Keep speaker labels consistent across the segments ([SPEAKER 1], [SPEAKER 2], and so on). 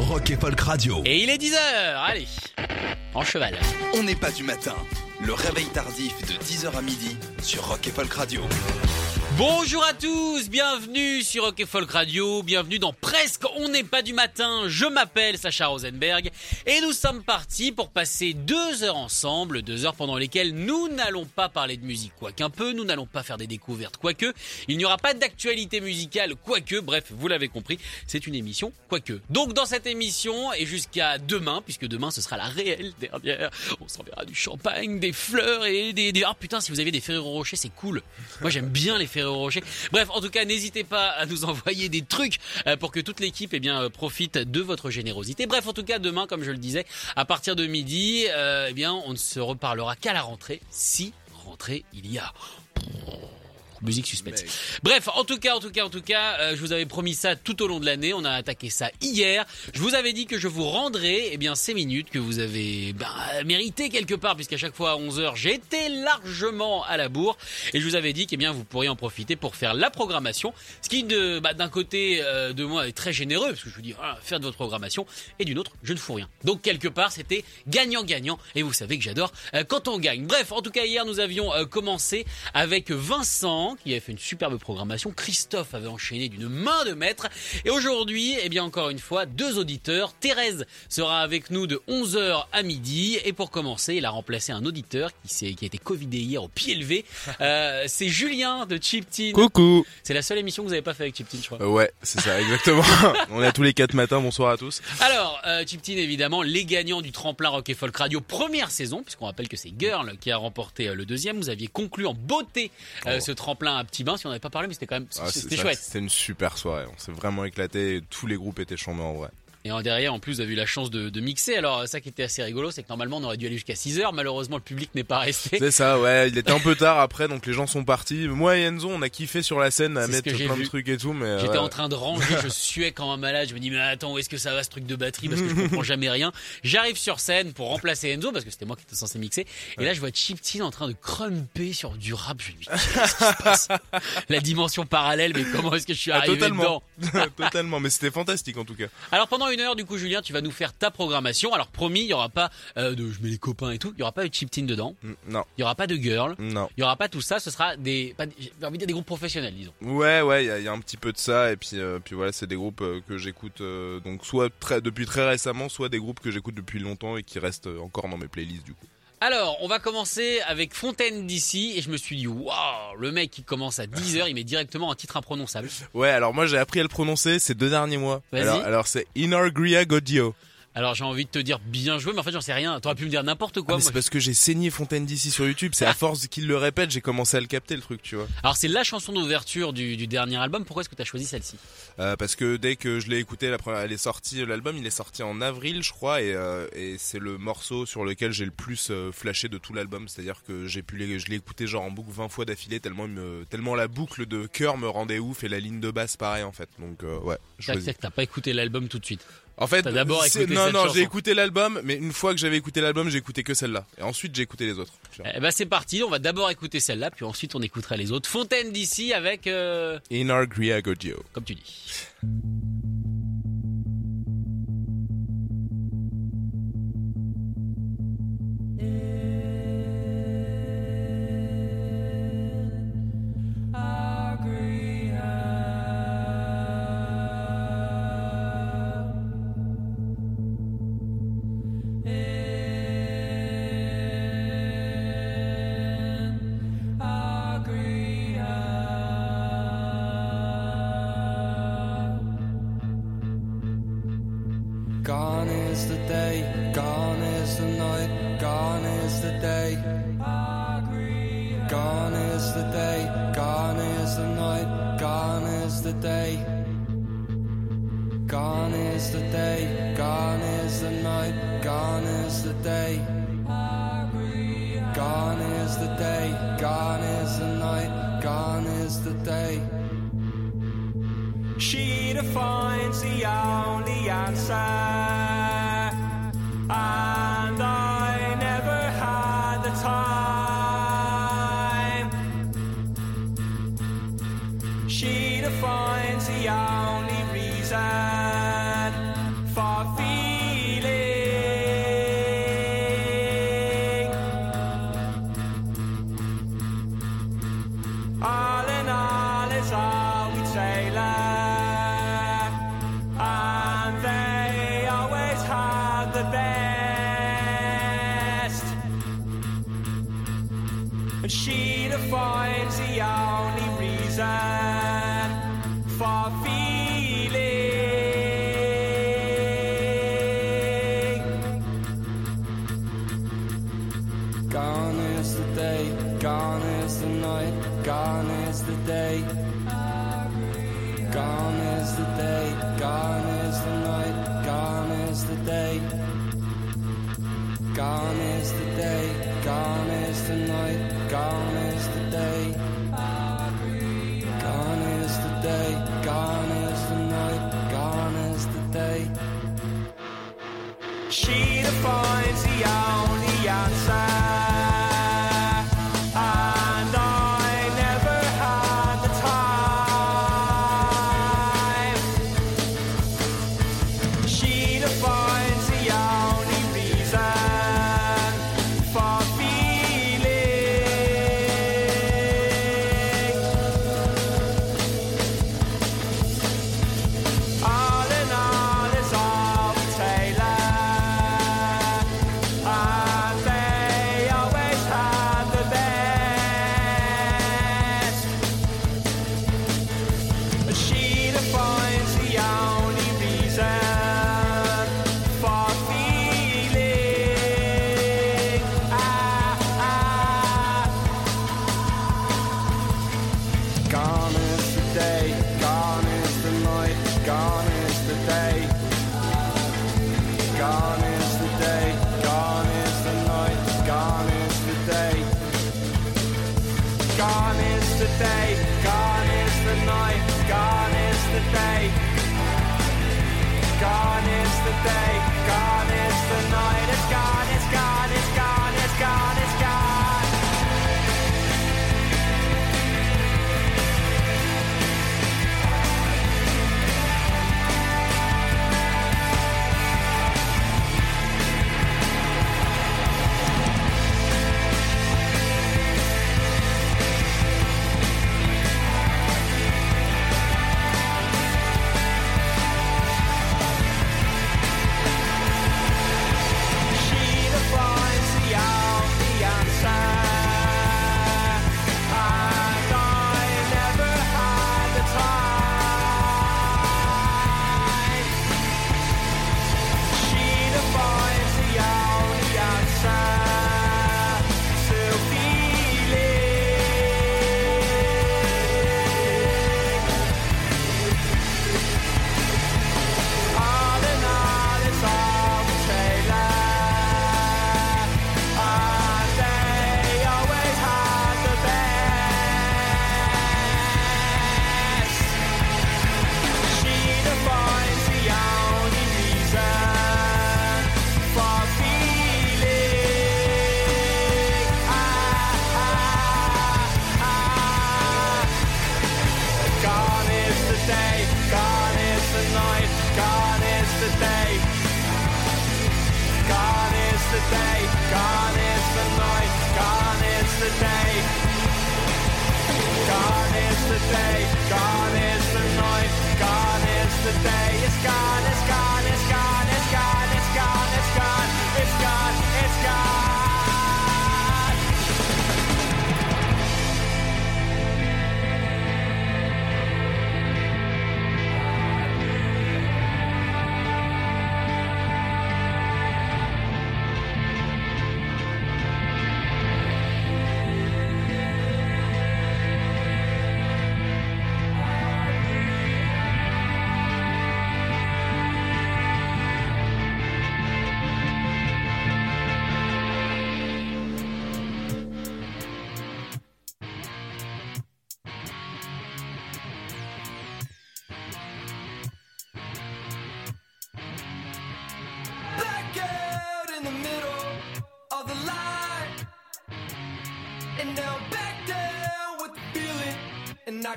[SPEAKER 1] Rock et Folk Radio.
[SPEAKER 2] Et il est 10h, allez, en cheval.
[SPEAKER 1] On n'est pas du matin. Le réveil tardif de 10h à midi sur Rock et Folk Radio.
[SPEAKER 2] Bonjour à tous, bienvenue sur Rock et Folk Radio, bienvenue dans Presque On n'est pas du matin. Je m'appelle Sacha Rosenberg et nous sommes partis pour passer deux heures ensemble, deux heures pendant lesquelles nous n'allons pas parler de musique, quoique un peu, nous n'allons pas faire des découvertes, quoique, il n'y aura pas d'actualité musicale, quoique, bref, vous l'avez compris, c'est une émission, quoique. Donc dans cette émission et jusqu'à demain, puisque demain ce sera la réelle dernière, on s'enverra du champagne, des fleurs et des, des... Ah putain, si vous avez des Ferrero Rocher, c'est cool. Moi j'aime bien les Ferrero Bref, en tout cas, n'hésitez pas à nous envoyer des trucs euh, pour que toute l'équipe eh euh, profite de votre générosité. Bref, en tout cas, demain, comme je le disais, à partir de midi, euh, eh bien, on ne se reparlera qu'à la rentrée, si rentrée il y a. Musique suspense. Bref, en tout cas, en tout cas, en tout cas, euh, je vous avais promis ça tout au long de l'année. On a attaqué ça hier. Je vous avais dit que je vous rendrais, eh bien, ces minutes que vous avez ben, mérité quelque part, puisqu'à chaque fois à 11 h j'étais largement à la bourre. Et je vous avais dit qu'eh bien, vous pourriez en profiter pour faire la programmation. Ce qui, de, bah, d'un côté euh, de moi, est très généreux, parce que je vous dis, voilà, faire de votre programmation, et d'une autre, je ne fous rien. Donc, quelque part, c'était gagnant-gagnant. Et vous savez que j'adore euh, quand on gagne. Bref, en tout cas, hier, nous avions euh, commencé avec Vincent qui avait fait une superbe programmation. Christophe avait enchaîné d'une main de maître. Et aujourd'hui, eh bien encore une fois, deux auditeurs. Thérèse sera avec nous de 11h à midi. Et pour commencer, il a remplacé un auditeur qui, qui a été covidé hier au pied levé. Euh, c'est Julien de Chiptin.
[SPEAKER 3] Coucou
[SPEAKER 2] C'est la seule émission que vous n'avez pas fait avec Chiptin, je crois.
[SPEAKER 3] Euh, Ouais, c'est ça, exactement. On est à tous les quatre matins, bonsoir à tous.
[SPEAKER 2] Alors, euh, Chiptin, évidemment, les gagnants du tremplin Rock et Folk Radio première saison, puisqu'on rappelle que c'est Girl qui a remporté euh, le deuxième. Vous aviez conclu en beauté euh,
[SPEAKER 3] Oh.
[SPEAKER 2] ce tremplin à petit bain, si on n'avait pas parlé, mais c'était quand même
[SPEAKER 3] Ah,
[SPEAKER 2] c'était chouette.
[SPEAKER 3] C'était une super soirée, on s'est vraiment éclaté, tous les groupes étaient chambés en vrai.
[SPEAKER 2] Et en derrière, en plus, vous avez eu la chance de, de mixer. Alors, ça qui était assez rigolo, c'est que normalement, on aurait dû aller jusqu'à 6 heures. Malheureusement, le public n'est pas resté.
[SPEAKER 3] C'est ça, ouais, il était un peu tard après, donc les gens sont partis. Moi et Enzo, on a kiffé sur la scène à mettre plein
[SPEAKER 2] vu.
[SPEAKER 3] de trucs et tout, mais...
[SPEAKER 2] J'étais
[SPEAKER 3] ouais.
[SPEAKER 2] en train de ranger, je suais comme un malade. Je me dis, mais attends, où est-ce que ça va ce truc de batterie? Parce que je comprends jamais rien. J'arrive sur scène pour remplacer Enzo, parce que c'était moi qui étais censé mixer. Et là, je vois Chiptin en train de crumper sur du rap. Je me dis, qu'est-ce qui se passe? La dimension parallèle, mais comment est-ce que je suis
[SPEAKER 3] Ah,
[SPEAKER 2] arrivé
[SPEAKER 3] totalement,
[SPEAKER 2] dedans?
[SPEAKER 3] Totalement, mais c'était fantastique en tout cas.
[SPEAKER 2] Alors pendant une heure, du coup, Julien, tu vas nous faire ta programmation. Alors promis, il y aura pas euh, de je mets les copains et tout. Il y aura pas de Chiptin dedans.
[SPEAKER 3] Mm, Non,
[SPEAKER 2] Il y aura pas de girl.
[SPEAKER 3] non.
[SPEAKER 2] Il y aura pas tout ça. Ce sera des, pas, des- j'ai envie de dire des groupes professionnels, disons.
[SPEAKER 3] Ouais, ouais, il y, a- il y a un petit peu de ça, et puis, euh, puis voilà, c'est des groupes euh, que j'écoute, donc soit très, depuis très récemment, soit des groupes que j'écoute depuis longtemps et qui restent encore dans mes playlists du coup.
[SPEAKER 2] Alors, on va commencer avec Fontaine d'ici et je me suis dit waouh, le mec qui commence à 10h, il met directement un titre imprononçable.
[SPEAKER 3] Ouais, alors moi j'ai appris à le prononcer ces deux derniers mois.
[SPEAKER 2] Vas-y.
[SPEAKER 3] Alors, alors c'est Inorgria Godio.
[SPEAKER 2] Alors, j'ai envie de te dire bien joué, mais en fait, j'en sais rien. T'aurais pu me dire n'importe
[SPEAKER 3] Ah,
[SPEAKER 2] quoi. moi.
[SPEAKER 3] c'est parce que j'ai saigné Fontaine d'ici sur YouTube. C'est à force qu'il le répète, j'ai commencé à le capter le truc, tu vois.
[SPEAKER 2] Alors, c'est la chanson d'ouverture du, du dernier album. Pourquoi est-ce que t'as choisi celle-ci
[SPEAKER 3] Euh, parce que dès que je l'ai écouté, la première, elle est sortie, l'album il est sorti en avril, je crois, et, euh, et c'est le morceau sur lequel j'ai le plus euh, flashé de tout l'album. C'est-à-dire que j'ai pu, les- je l'ai écouté genre en boucle 20 fois d'affilée tellement il me, tellement la boucle de cœur me rendait ouf et la ligne de basse pareil en fait. Donc ouais.
[SPEAKER 2] T'as pas écouté l'album tout de suite.
[SPEAKER 3] En fait,
[SPEAKER 2] d'abord
[SPEAKER 3] non non, j'ai écouté l'album, mais une fois que j'avais écouté l'album, j'ai écouté que celle-là. Et ensuite j'ai écouté les autres.
[SPEAKER 2] Eh ben, c'est parti. On va d'abord écouter celle-là, puis ensuite on écoutera les autres. Fontaine d'ici avec, euh,
[SPEAKER 3] Inorgria Godio.
[SPEAKER 2] comme tu dis.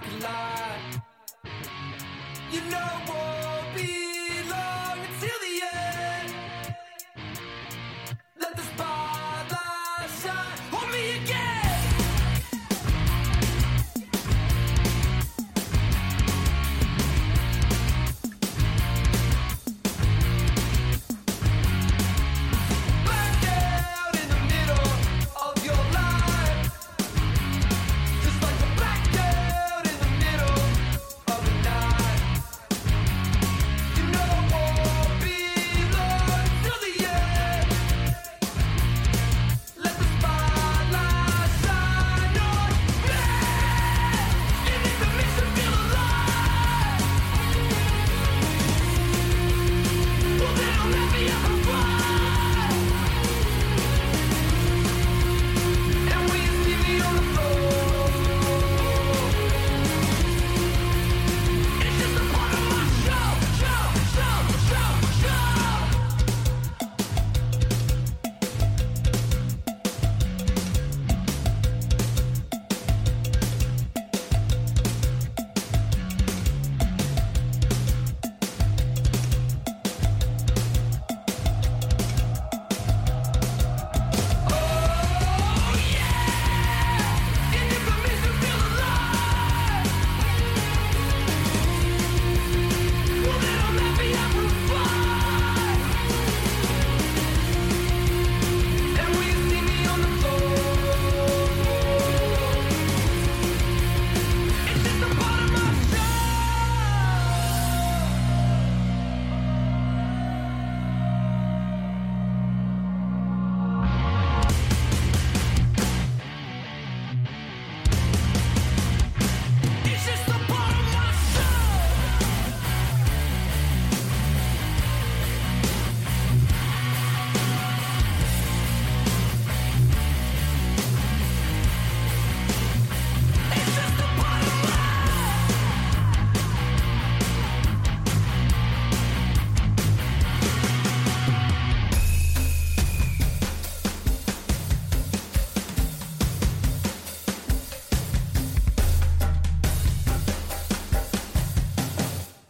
[SPEAKER 4] like a lie.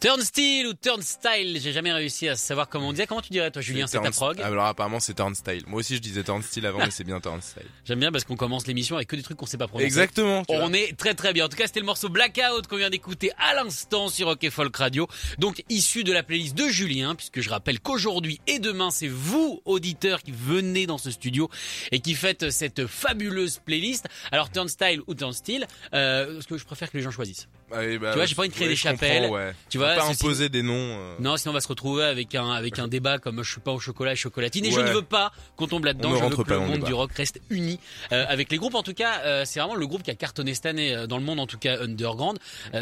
[SPEAKER 2] Turnstile ou Turnstile, j'ai jamais réussi à savoir comment on disait. Comment tu dirais toi Julien, c'est ta prog
[SPEAKER 3] Alors apparemment c'est Turnstyle. Moi aussi je disais Turnstyle avant mais c'est bien Turnstyle.
[SPEAKER 2] J'aime bien parce qu'on commence l'émission avec que des trucs qu'on sait pas prononcer.
[SPEAKER 3] Exactement. vois.
[SPEAKER 2] On est très très bien. En tout cas, c'était le morceau Blackout qu'on vient d'écouter à l'instant sur Rock Folk Radio. Donc issu de la playlist de Julien, puisque je rappelle qu'aujourd'hui et demain, c'est vous, auditeurs, qui venez dans ce studio et qui faites cette fabuleuse playlist. Alors Turnstile ou Turnstile, euh, parce que je préfère que les gens choisissent.
[SPEAKER 3] Allez, bah,
[SPEAKER 2] Tu vois, j'ai pas envie de créer des
[SPEAKER 3] je
[SPEAKER 2] chapelles.
[SPEAKER 3] Ouais.
[SPEAKER 2] Tu vois,
[SPEAKER 3] pas imposer des noms. euh.
[SPEAKER 2] Non, sinon on va se retrouver avec un avec un débat comme je suis pas au chocolat et chocolatine. Et je ne veux pas qu'on tombe là-dedans.
[SPEAKER 3] On ne
[SPEAKER 2] Je veux
[SPEAKER 3] rentre
[SPEAKER 2] que
[SPEAKER 3] pas
[SPEAKER 2] le monde du rock reste uni Euh, avec les groupes. En tout cas, euh, c'est vraiment le groupe qui a cartonné cette année dans le monde, en tout cas underground.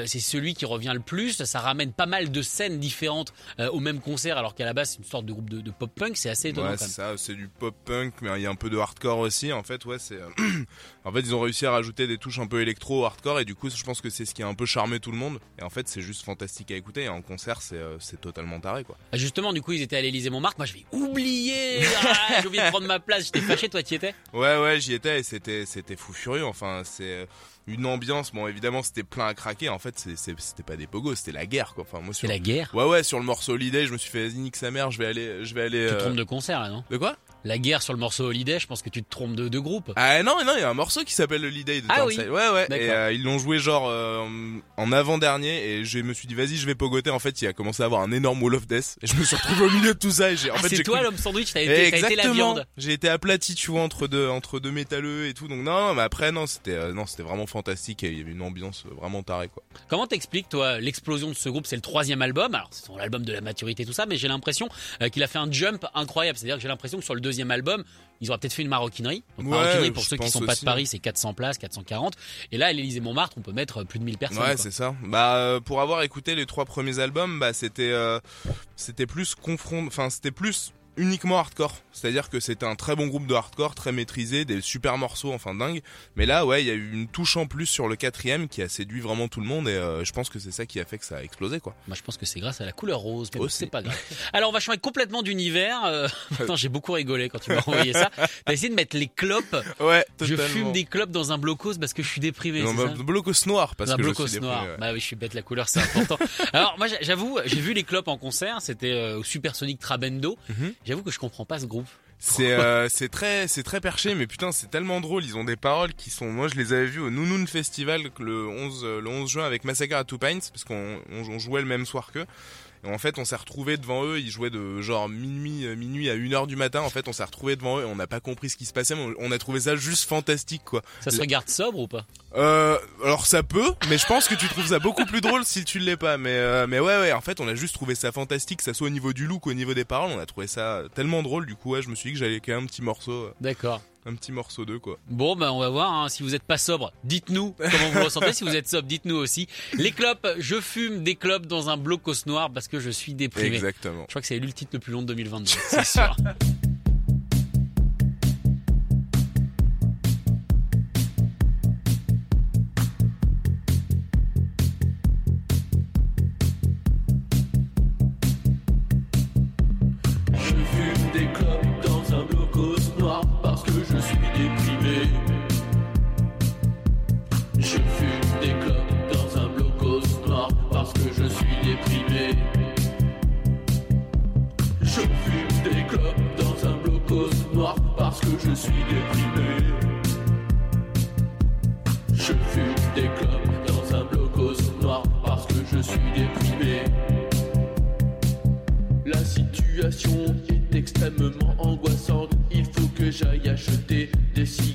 [SPEAKER 2] C'est celui qui revient le plus. Ça ramène pas mal de scènes différentes au même concert, alors qu'à la base c'est une sorte de groupe de, de pop punk. C'est assez étonnant
[SPEAKER 3] Ouais,
[SPEAKER 2] quand
[SPEAKER 3] c'est
[SPEAKER 2] même.
[SPEAKER 3] ça, c'est du pop punk, mais il y a un peu de hardcore aussi. En fait, ouais, c'est. en fait, ils ont réussi à rajouter des touches un peu électro, hardcore, et du coup, je pense que c'est ce qui a un peu charmé tout le monde. Et en fait, c'est juste fantastique à écouter. Et en concert, c'est euh, c'est totalement taré, quoi.
[SPEAKER 2] Ah, Justement, du coup, ils étaient à l'Élysée Montmartre. Moi, je vais oublier. Ah, J'ai oublié de prendre ma place. J'étais fâché. Toi, tu étais?
[SPEAKER 3] Ouais, ouais, j'y étais et c'était c'était fou furieux. Enfin, c'est euh, une ambiance. Bon, évidemment, c'était plein à craquer. En fait, c'est- c'est- c'était pas des pogos, c'était la guerre, quoi. Enfin, moi,
[SPEAKER 2] C'est
[SPEAKER 3] sur.
[SPEAKER 2] la guerre?
[SPEAKER 3] Ouais, ouais, sur le morceau Holiday, je me suis fait vas-y, nique sa mère. Je vais aller, je vais aller.
[SPEAKER 2] Tu te
[SPEAKER 3] euh,
[SPEAKER 2] trompes de concert, là, non?
[SPEAKER 3] De quoi?
[SPEAKER 2] La guerre sur le morceau Holiday. Je pense que tu te trompes de, de groupe.
[SPEAKER 3] Ah non, non, il y a un morceau qui s'appelle Holiday de
[SPEAKER 2] Ah
[SPEAKER 3] Turnstile. Ouais, ouais.
[SPEAKER 2] D'accord.
[SPEAKER 3] Et euh, ils l'ont joué genre euh, en avant-dernier et je me suis dit vas-y, je vais pogoter. En fait, il a commencé à avoir un énorme wall of death et je me suis retrouvé au milieu de tout ça. Et j'ai, en
[SPEAKER 2] Ah,
[SPEAKER 3] fait,
[SPEAKER 2] c'est
[SPEAKER 3] j'ai
[SPEAKER 2] toi
[SPEAKER 3] cru-
[SPEAKER 2] l'homme sandwich. T'as été, t'as été la viande.
[SPEAKER 3] J'ai été aplati, tu vois, entre deux, entre deux métalleux et tout. Donc non, mais après non, c'était, euh, non, c'était vraiment fantastique et il y avait une ambiance vraiment tarée, quoi.
[SPEAKER 2] Comment t'expliques, toi, l'explosion de ce groupe? C'est le troisième album. Alors, c'est son album de la maturité, tout ça, mais j'ai l'impression qu'il a fait un jump incroyable. C'est-à-dire que j'ai l'impression que sur le deuxième album, ils auraient peut-être fait une maroquinerie. Donc,
[SPEAKER 3] Ouais,
[SPEAKER 2] maroquinerie, pour ceux qui
[SPEAKER 3] pense
[SPEAKER 2] sont pas de Paris,
[SPEAKER 3] ouais.
[SPEAKER 2] c'est 400 places, 440. Et là, à l'Élysée Montmartre, on peut mettre euh, plus de 1000 personnes.
[SPEAKER 3] ouais, c'est ça. Bah, euh, pour avoir écouté les trois premiers albums, bah, c'était, euh, c'était plus confront, enfin, c'était plus uniquement hardcore. C'est-à-dire que c'était un très bon groupe de hardcore, très maîtrisé, des super morceaux, enfin dingue. Mais là, ouais, il y a eu une touche en plus sur le quatrième qui a séduit vraiment tout le monde et euh, je pense que c'est ça qui a fait que ça a explosé, quoi.
[SPEAKER 2] Moi, je pense que c'est grâce à la couleur rose, mais bon, c'est pas grave. Alors, on va changer complètement d'univers. Euh, Attends, j'ai beaucoup rigolé quand tu m'as envoyé ça. T'as essayé de mettre les clopes.
[SPEAKER 3] Ouais,
[SPEAKER 2] Je
[SPEAKER 3] totalement.
[SPEAKER 2] fume des clopes dans un blocos parce que je suis déprimé.
[SPEAKER 3] Non,
[SPEAKER 2] c'est
[SPEAKER 3] bah, blocos noir parce
[SPEAKER 2] Dans un
[SPEAKER 3] que je
[SPEAKER 2] blocos
[SPEAKER 3] suis
[SPEAKER 2] noir.
[SPEAKER 3] déprimé, ouais.
[SPEAKER 2] Bah oui, je suis bête, la couleur c'est important. Alors moi, j'a- j'avoue, j'ai vu les clopes en concert. C'était euh, au Supersonic Trabendo.
[SPEAKER 3] Mhm.
[SPEAKER 2] J'avoue que je comprends pas ce groupe.
[SPEAKER 3] C'est euh, très c'est très perché mais putain c'est tellement drôle ils ont des paroles qui sont moi je les avais vues au Nounoun Festival le 11 euh, le 11 juin avec Massacre à Two Pines parce qu'on on, on jouait le même soir qu'eux et en fait on s'est retrouvé devant eux ils jouaient de genre minuit euh, minuit à 1h du matin en fait on s'est retrouvé devant eux et on n'a pas compris ce qui se passait mais on, a trouvé ça juste fantastique quoi
[SPEAKER 2] Ça se regarde sobre ou pas?
[SPEAKER 3] Euh, alors ça peut, mais je pense que tu trouves ça beaucoup plus drôle si tu l'es pas. Mais euh, mais ouais ouais, en fait on a juste trouvé ça fantastique, que ça soit au niveau du look, au niveau des paroles, on a trouvé ça tellement drôle. Du coup ouais, je me suis dit que j'allais créer un petit morceau, euh,
[SPEAKER 2] D'accord.
[SPEAKER 3] Un petit morceau d'eux quoi.
[SPEAKER 2] Bon, ben on va voir. hein. Si vous êtes pas sobre, dites-nous comment vous ressentez. Si vous êtes sobre, dites-nous aussi. Les clopes, je fume des clopes dans un blocos noir parce que je suis déprimé.
[SPEAKER 3] Exactement.
[SPEAKER 2] Je crois que c'est le titre le plus long de 2022. C'est sûr.
[SPEAKER 5] parce que je suis déprimé. Je fume des clopes dans un blocos noir parce que je suis déprimé. La situation est extrêmement angoissante. Il faut que j'aille acheter des cigarettes,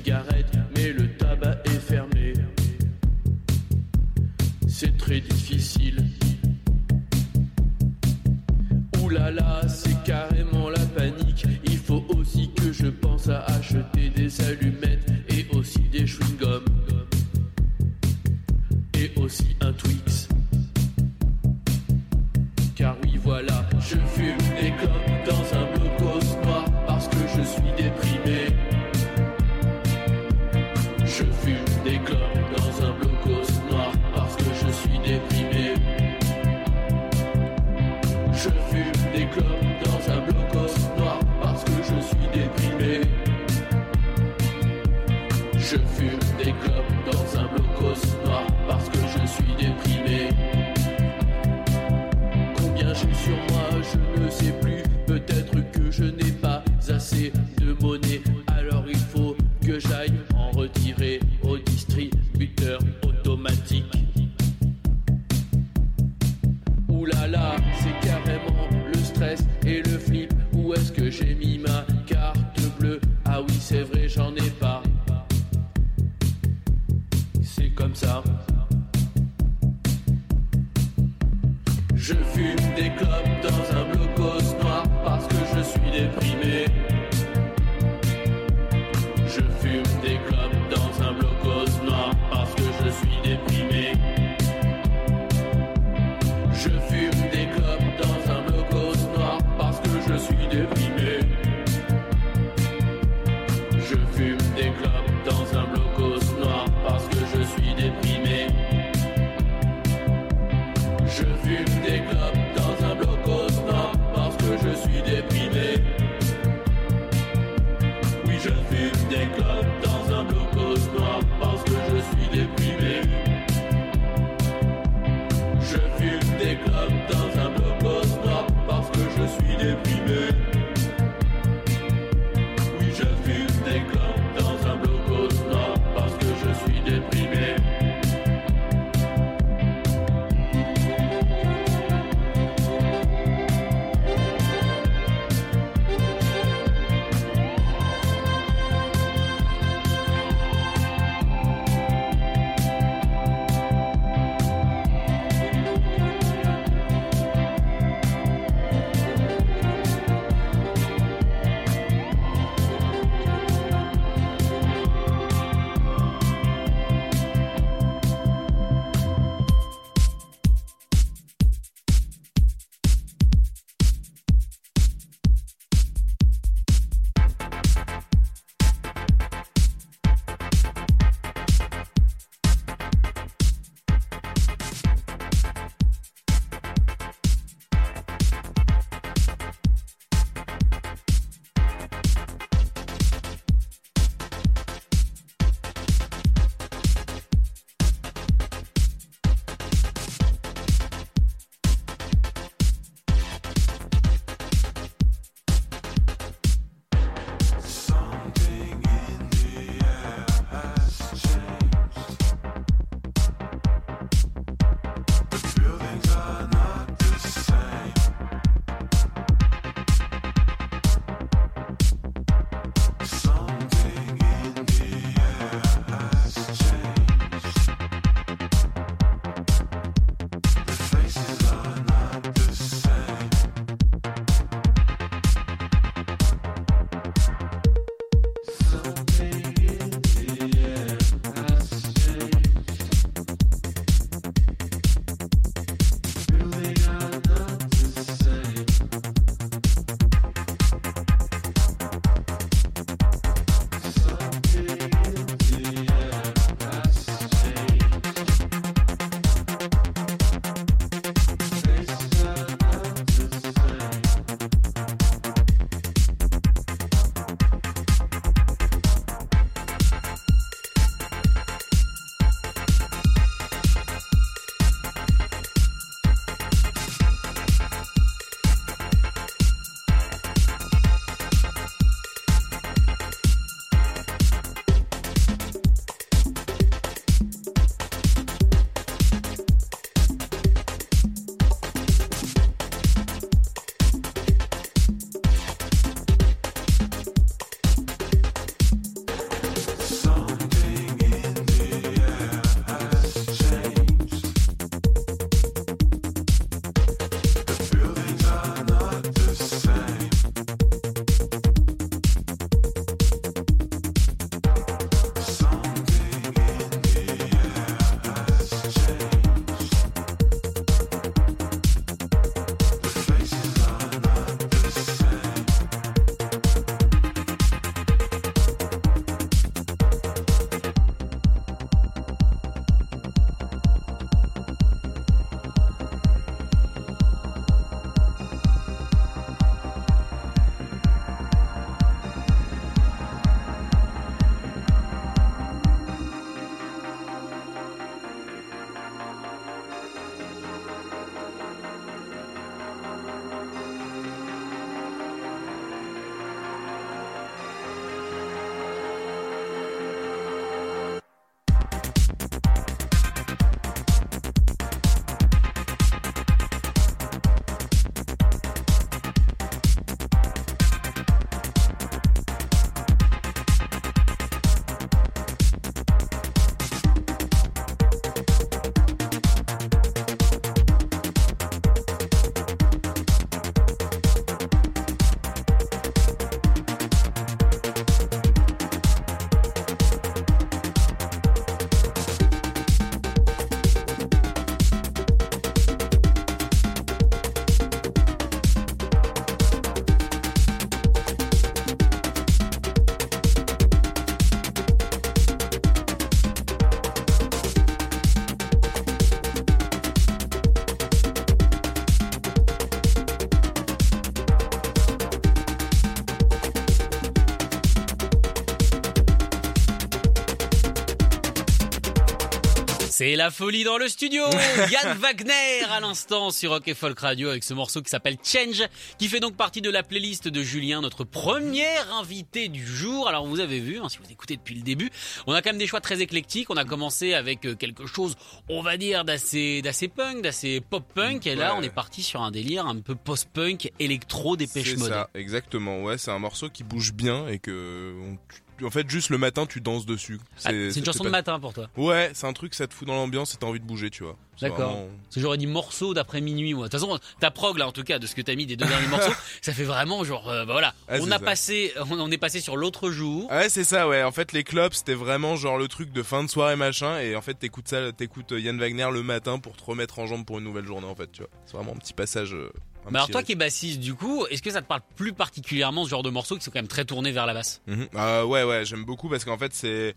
[SPEAKER 5] C'est la
[SPEAKER 2] folie dans le studio. Yann Wagner à l'instant sur Rock et Folk Radio avec ce morceau qui s'appelle Change, qui fait donc partie de la playlist de Julien, notre premier invité du jour. Alors vous avez vu, hein, si vous écoutez depuis le début, on a quand même des choix très éclectiques. On a commencé avec euh, quelque chose, on va dire d'assez d'assez punk, d'assez pop punk, et là
[SPEAKER 3] Ouais.
[SPEAKER 2] on est parti sur un délire un peu post punk, électro, dépêche
[SPEAKER 3] C'est
[SPEAKER 2] mode.
[SPEAKER 3] ça, exactement. Ouais, c'est un morceau qui bouge bien et que, on- tu- en fait, juste le matin, tu danses dessus.
[SPEAKER 2] Ah, C'est une chanson de
[SPEAKER 3] pas-
[SPEAKER 2] matin pour toi.
[SPEAKER 3] Ouais, c'est un truc, ça te fout dans l'ambiance et t'as envie de bouger, tu vois. C'est
[SPEAKER 2] D'accord.
[SPEAKER 3] vraiment-
[SPEAKER 2] Parce que j'aurais dit morceau d'après minuit, moi. De toute façon, ta prog, là, en tout cas, de ce que t'as mis des deux derniers morceaux, ça fait vraiment genre, euh, bah voilà.
[SPEAKER 3] Ah,
[SPEAKER 2] on a
[SPEAKER 3] ça.
[SPEAKER 2] passé, on on est passé sur l'autre jour.
[SPEAKER 3] Ouais, c'est ça, ouais. En fait, les clubs, c'était vraiment genre le truc de fin de soirée, machin. Et en fait, t'écoutes ça, t'écoutes Yann Wagner le matin pour te remettre en jambe pour une nouvelle journée, en fait, tu vois. C'est vraiment un petit passage. euh,
[SPEAKER 2] Mais alors toi qui es bassiste, du coup, est-ce que ça te parle plus particulièrement ce genre de morceaux qui sont quand même très tournés vers la basse?
[SPEAKER 3] Mhm. Euh, ouais, ouais, j'aime beaucoup parce qu'en fait, c'est.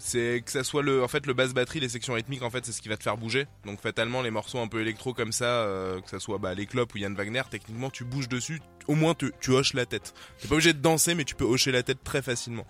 [SPEAKER 3] C'est que ça soit le, en fait, le basse batterie, les sections rythmiques, en fait, c'est ce qui va te faire bouger. Donc, fatalement, les morceaux un peu électro comme ça, euh, que ça soit bah, les clubs ou Yann Wagner, techniquement, tu bouges dessus, au moins tu, tu hoches la tête. T'es pas obligé de danser, mais tu peux hocher la tête très facilement.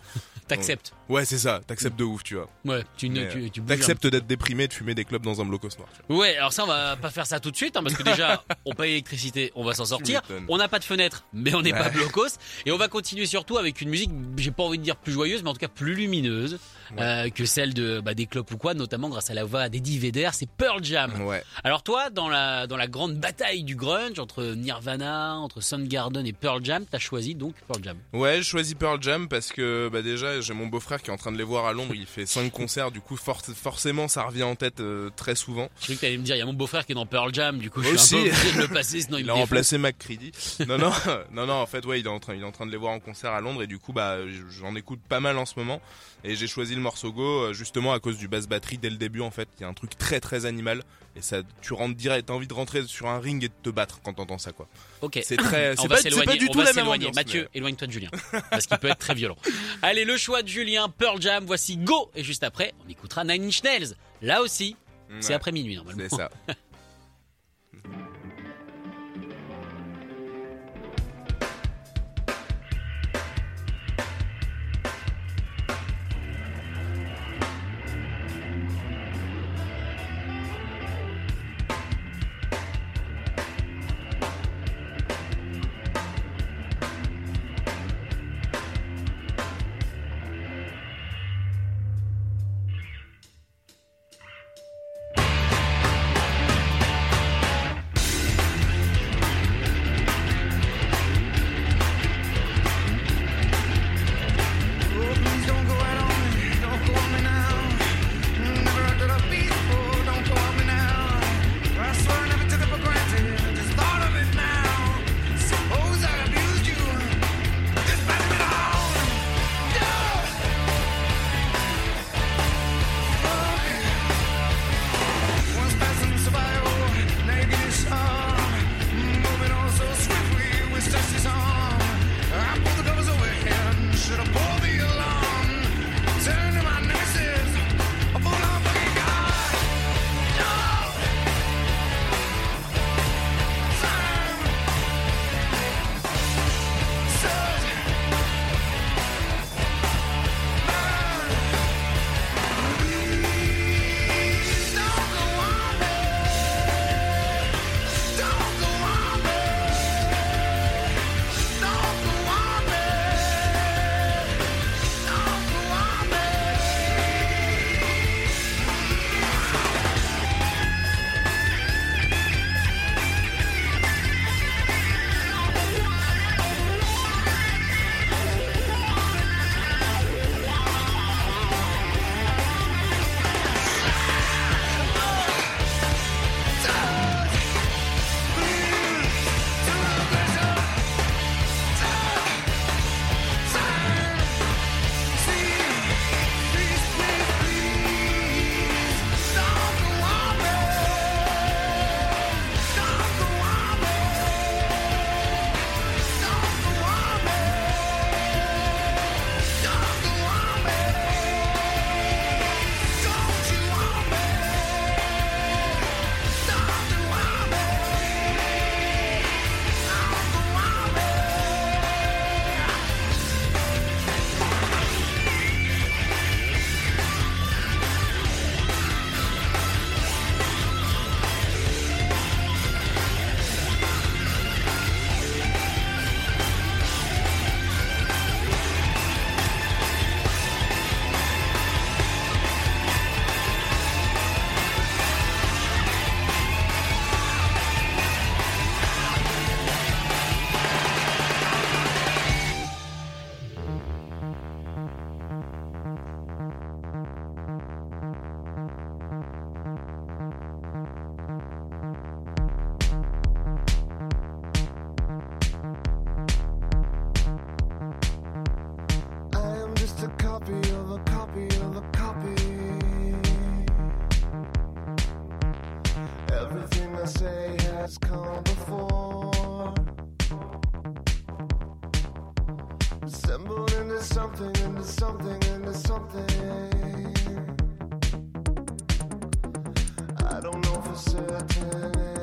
[SPEAKER 2] T'acceptes
[SPEAKER 3] Ouais, c'est ça, t'acceptes de ouf, tu vois.
[SPEAKER 2] Ouais, tu, ne,
[SPEAKER 3] Mais,
[SPEAKER 2] tu,
[SPEAKER 3] euh,
[SPEAKER 2] tu bouges
[SPEAKER 3] T'acceptes d'être déprimé, de fumer des clubs dans un blocos noir.
[SPEAKER 2] Ouais, alors ça, on va pas faire ça tout de suite, hein, parce que déjà, on paye l'électricité, on va s'en sortir. On n'a pas de fenêtre, mais on n'est pas blocos. Et on va continuer surtout avec une musique, j'ai pas envie de dire plus joyeuse, mais en tout cas plus lumineuse euh, que celle de bah, des clubs ou quoi, notamment grâce à la voix d'Eddie Vedder, c'est Pearl Jam.
[SPEAKER 3] Ouais.
[SPEAKER 2] Alors toi, dans la dans la grande bataille du grunge entre Nirvana, entre Soundgarden et Pearl Jam, t'as choisi donc Pearl Jam.
[SPEAKER 3] Ouais, je choisis Pearl Jam parce que bah déjà j'ai mon beau-frère qui est en train de les voir à Londres, il fait 5 concerts, du coup for- forcément ça revient en tête euh, très souvent.
[SPEAKER 2] Je croyais que t'allais me dire, il y a mon beau-frère qui est dans Pearl Jam, du coup je suis un peu
[SPEAKER 3] aussi.
[SPEAKER 2] obligé de le passer, sinon il,
[SPEAKER 3] Il a remplacé McCready. Non non, non non, en fait ouais, il est en train il est en train de les voir en concert à Londres et du coup bah j'en écoute pas mal en ce moment et j'ai choisi le morceau Go euh, justement à cause du basse batterie dès le début en fait, il y a un truc très très animal et ça tu rentres direct, t'as envie de rentrer sur un ring et de te battre quand t'entends ça quoi.
[SPEAKER 2] Ok.
[SPEAKER 3] C'est très c'est pas, c'est du
[SPEAKER 2] on
[SPEAKER 3] tout
[SPEAKER 2] va
[SPEAKER 3] la même
[SPEAKER 2] s'éloigner.
[SPEAKER 3] ambiance.
[SPEAKER 2] Mathieu,
[SPEAKER 3] mais-
[SPEAKER 2] éloigne-toi de Julien, parce qu'il peut être très violent. Allez, le choix de Julien, Pearl Jam, voici Go Et juste après, on écoutera Nine Inch Nails. Là aussi, c'est
[SPEAKER 3] Ouais,
[SPEAKER 2] après minuit normalement.
[SPEAKER 3] C'est ça.
[SPEAKER 4] say has come before. Assembled into something, into something, into something. I don't know for certain.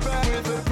[SPEAKER 4] back with
[SPEAKER 2] back.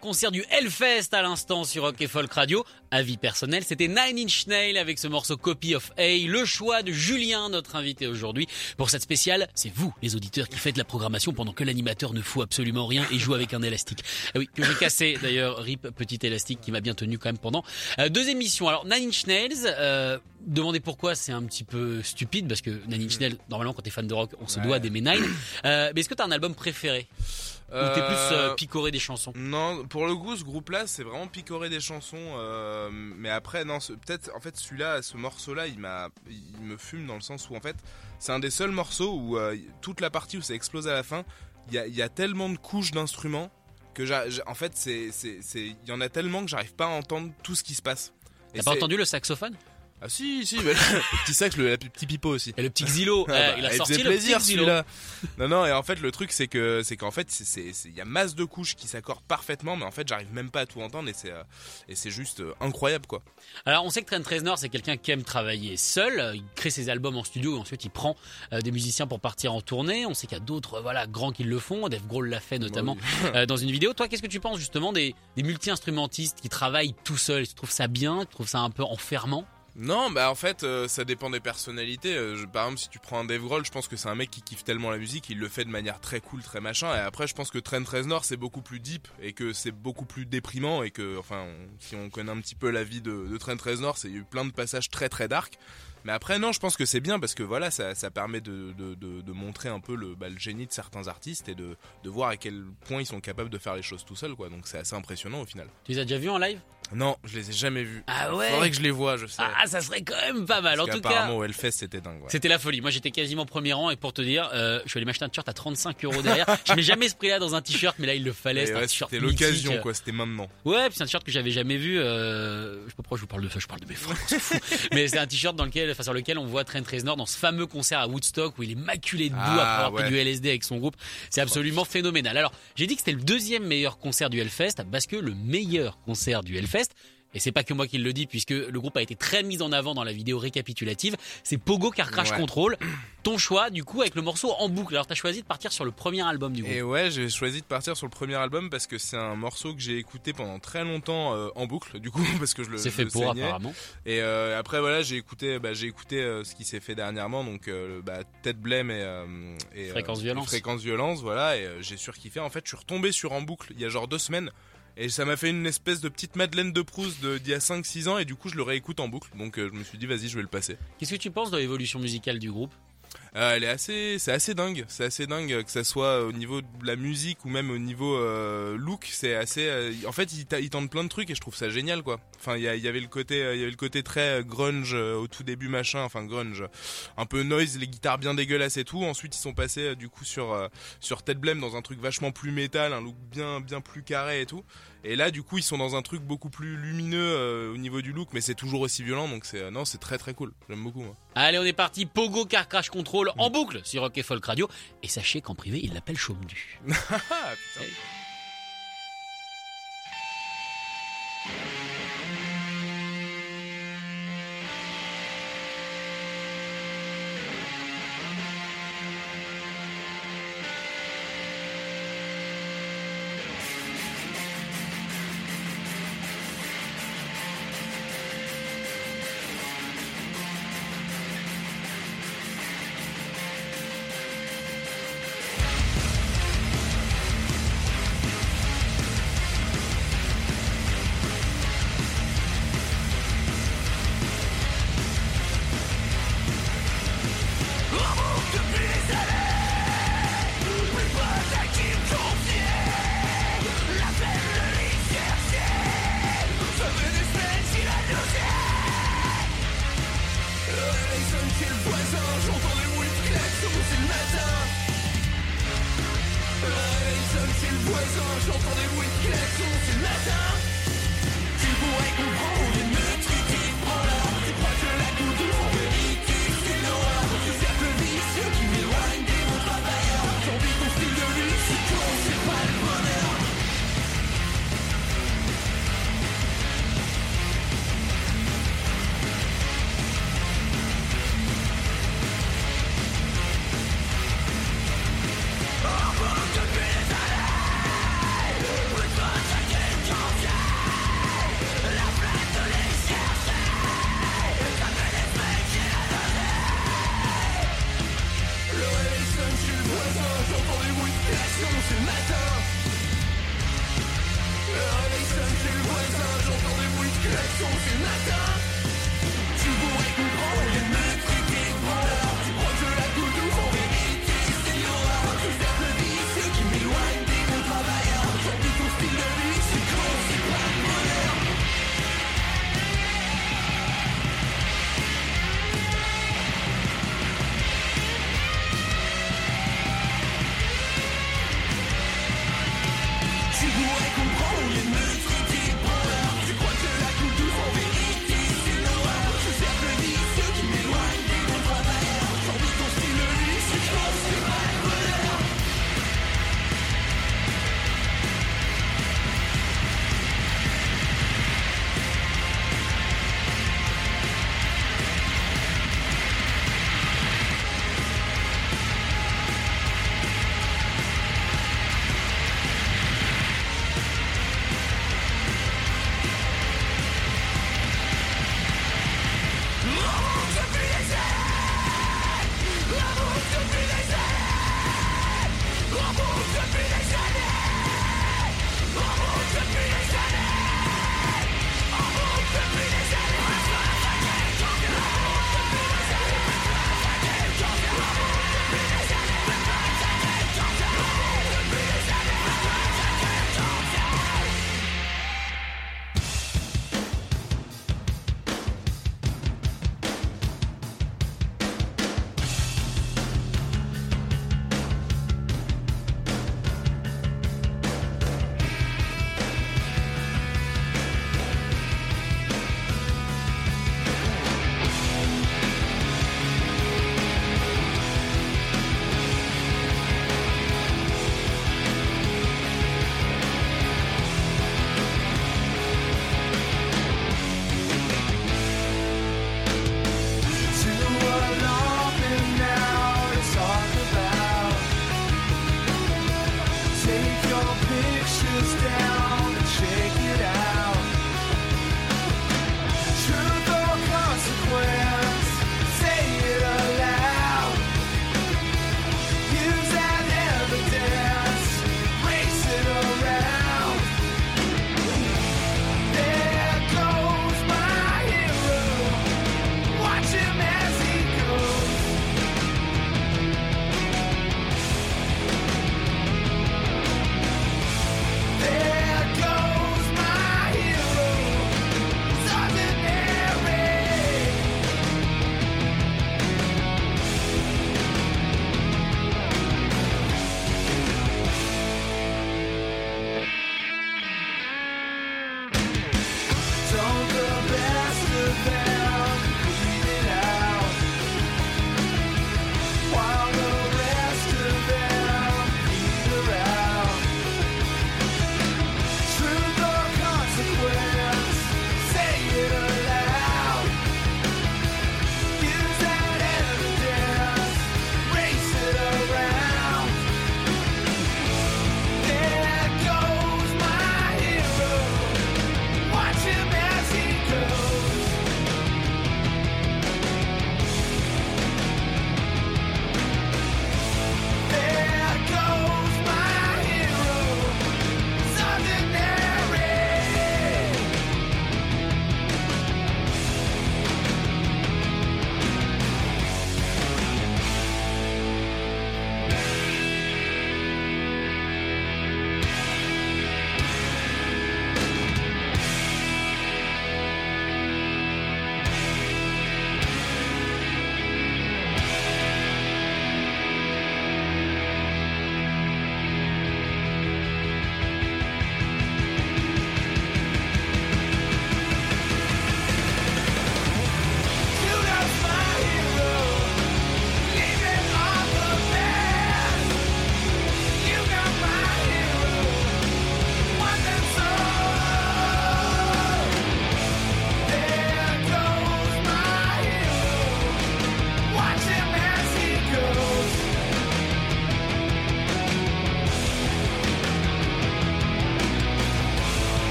[SPEAKER 2] Concert du Hellfest à l'instant sur Rock et Folk Radio. Avis personnel, c'était Nine Inch Nails avec ce morceau Copy of A, le choix de Julien, notre invité aujourd'hui. Pour cette spéciale, c'est vous, les auditeurs, qui faites la programmation pendant que l'animateur ne fout absolument rien et joue avec un élastique. Ah oui, que j'ai cassé d'ailleurs, rip petit élastique qui m'a bien tenu quand même pendant euh, deux émissions. Alors Nine Inch Nails, euh, demandez pourquoi, c'est un petit peu stupide parce que Nine Inch Nails, normalement quand t'es fan de rock, on se
[SPEAKER 3] Ouais.
[SPEAKER 2] doit d'aimer Nine. Euh, mais est-ce que t'as un album préféré? Ou t'es plus euh, picoré des chansons
[SPEAKER 3] Non, pour le coup, ce groupe-là, c'est vraiment picorer des chansons. euh, mais après, non, peut-être, en fait, celui-là, ce morceau-là, il m'a, il me fume dans le sens où, en fait, c'est un des seuls morceaux où euh, toute la partie où ça explose à la fin, il y a, y a tellement de couches d'instruments que, en fait, c'est, il y en a tellement que j'arrive pas à entendre tout ce qui se passe.
[SPEAKER 2] T'as pas entendu le saxophone?
[SPEAKER 3] Ah si, si, mais le petit sax, le, le petit pipeau aussi.
[SPEAKER 2] Et le petit Xylo,
[SPEAKER 3] Ah bah,
[SPEAKER 2] il a sorti
[SPEAKER 3] faisait
[SPEAKER 2] le
[SPEAKER 3] plaisir
[SPEAKER 2] petit Xylo.
[SPEAKER 3] Non non et en fait le truc c'est que c'est qu'en fait c'est c'est c'est- il y a masse de couches qui s'accordent parfaitement mais en fait j'arrive même pas à tout entendre et c'est euh, et c'est juste euh, incroyable quoi.
[SPEAKER 2] Alors on sait que Trent Reznor c'est quelqu'un qui aime travailler seul, il crée ses albums en studio et ensuite il prend euh, des musiciens pour partir en tournée. On sait qu'il y a d'autres voilà grands qui le font, Dave Grohl l'a fait notamment
[SPEAKER 3] Bah
[SPEAKER 2] dans une vidéo. Toi qu'est-ce que tu penses justement des, des multi-instrumentistes qui travaillent tout seuls? Tu trouves ça bien? Tu trouves ça un peu enfermant?
[SPEAKER 3] Non bah en fait euh, ça dépend des personnalités. Euh, par exemple si tu prends un Dave Grohl je pense que c'est un mec qui kiffe tellement la musique il le fait de manière très cool très machin et après je pense que Trent Reznor c'est beaucoup plus deep et que c'est beaucoup plus déprimant et que enfin si on connaît un petit peu la vie de, de Trent Reznor c'est eu plein de passages très très dark Mais après, non, je pense que c'est bien parce que voilà, ça, ça permet de, de, de, montrer un peu le, bah, le génie de certains artistes et de, de voir à quel point ils sont capables de faire les choses tout seuls, quoi. Donc c'est assez impressionnant au final.
[SPEAKER 2] Tu les as déjà vus en live?
[SPEAKER 3] Non, je les ai jamais vus.
[SPEAKER 2] Ah ouais
[SPEAKER 3] Faudrait que je les vois, je sais.
[SPEAKER 2] Ah, ça serait quand même pas mal. En tout cas,
[SPEAKER 3] qu'apparemment, au Hellfest, c'était dingue. ouais.
[SPEAKER 2] C'était la folie. Moi, j'étais quasiment premier rang et pour te dire, euh, je suis allé m'acheter un t-shirt à 35 euros derrière. je mets jamais ce prix-là dans un t-shirt, mais là, il le fallait. C'était
[SPEAKER 3] ouais, l'occasion, quoi. C'était maintenant.
[SPEAKER 2] Ouais, puis c'est un t-shirt que j'avais jamais vu. Euh, je sais pas pourquoi je vous parle de ça, je parle de mes frères. Mais c'est un t-shirt dans lequel, enfin, sur lequel on voit Trent Reznor dans ce fameux concert à Woodstock où il est maculé debout
[SPEAKER 3] Ah,
[SPEAKER 2] après avoir pris du LSD avec son groupe. C'est absolument phénoménal. Alors, j'ai dit que c'était le deuxième meilleur concert du Hellfest parce que le meilleur concert du Hellfest. Et c'est pas que moi qui le dis puisque le groupe a été très mis en avant dans la vidéo récapitulative. C'est Pogo Car Crash
[SPEAKER 3] Ouais.
[SPEAKER 2] Control. Ton choix, du coup, avec le morceau en boucle. Alors, t'as choisi de partir sur le premier album du groupe.
[SPEAKER 3] Et ouais, j'ai choisi de partir sur le premier album parce que c'est un morceau que j'ai écouté pendant très longtemps euh, en boucle, du coup, parce que je le.
[SPEAKER 2] C'est fait
[SPEAKER 3] le
[SPEAKER 2] pour,
[SPEAKER 3] saignais.
[SPEAKER 2] apparemment.
[SPEAKER 3] Et euh, après voilà, j'ai écouté, bah, j'ai écouté euh, ce qui s'est fait dernièrement, donc bah, Tête Blême et, et,
[SPEAKER 2] Fréquence Violence.
[SPEAKER 3] Fréquence Violence, voilà. Et j'ai surkiffé. En fait, je suis retombé sur en boucle il y a genre deux semaines. Et ça m'a fait une espèce de petite Madeleine de Proust d'il y a 5-6 ans et du coup je le réécoute en boucle donc euh, je me suis dit vas-y je vais le passer.
[SPEAKER 2] Qu'est-ce que tu penses de l'évolution musicale du groupe?
[SPEAKER 3] Euh, elle est assez, c'est assez dingue, c'est assez dingue euh, que ça soit au niveau de la musique ou même au niveau euh, look, c'est assez. euh, en fait, ils ils tentent plein de trucs et je trouve ça génial quoi. Enfin, il y, il avait le côté, euh, il y avait le côté très euh, grunge au tout début machin, enfin grunge, un peu noise, les guitares bien dégueulasses et tout. Ensuite, ils sont passés du coup sur sur Ted Blame dans un truc vachement plus métal, un look bien bien plus carré et tout. Et là, du coup, ils sont dans un truc beaucoup plus lumineux euh, au niveau du look, mais c'est toujours aussi violent, donc c'est euh, non, c'est très très cool. J'aime beaucoup moi.
[SPEAKER 2] Allez, on est parti. Pogo Car Crash Control en boucle sur Rock et Folk Radio. Et sachez qu'en privé, il l'appelle Chaume-du.
[SPEAKER 3] Ah putain.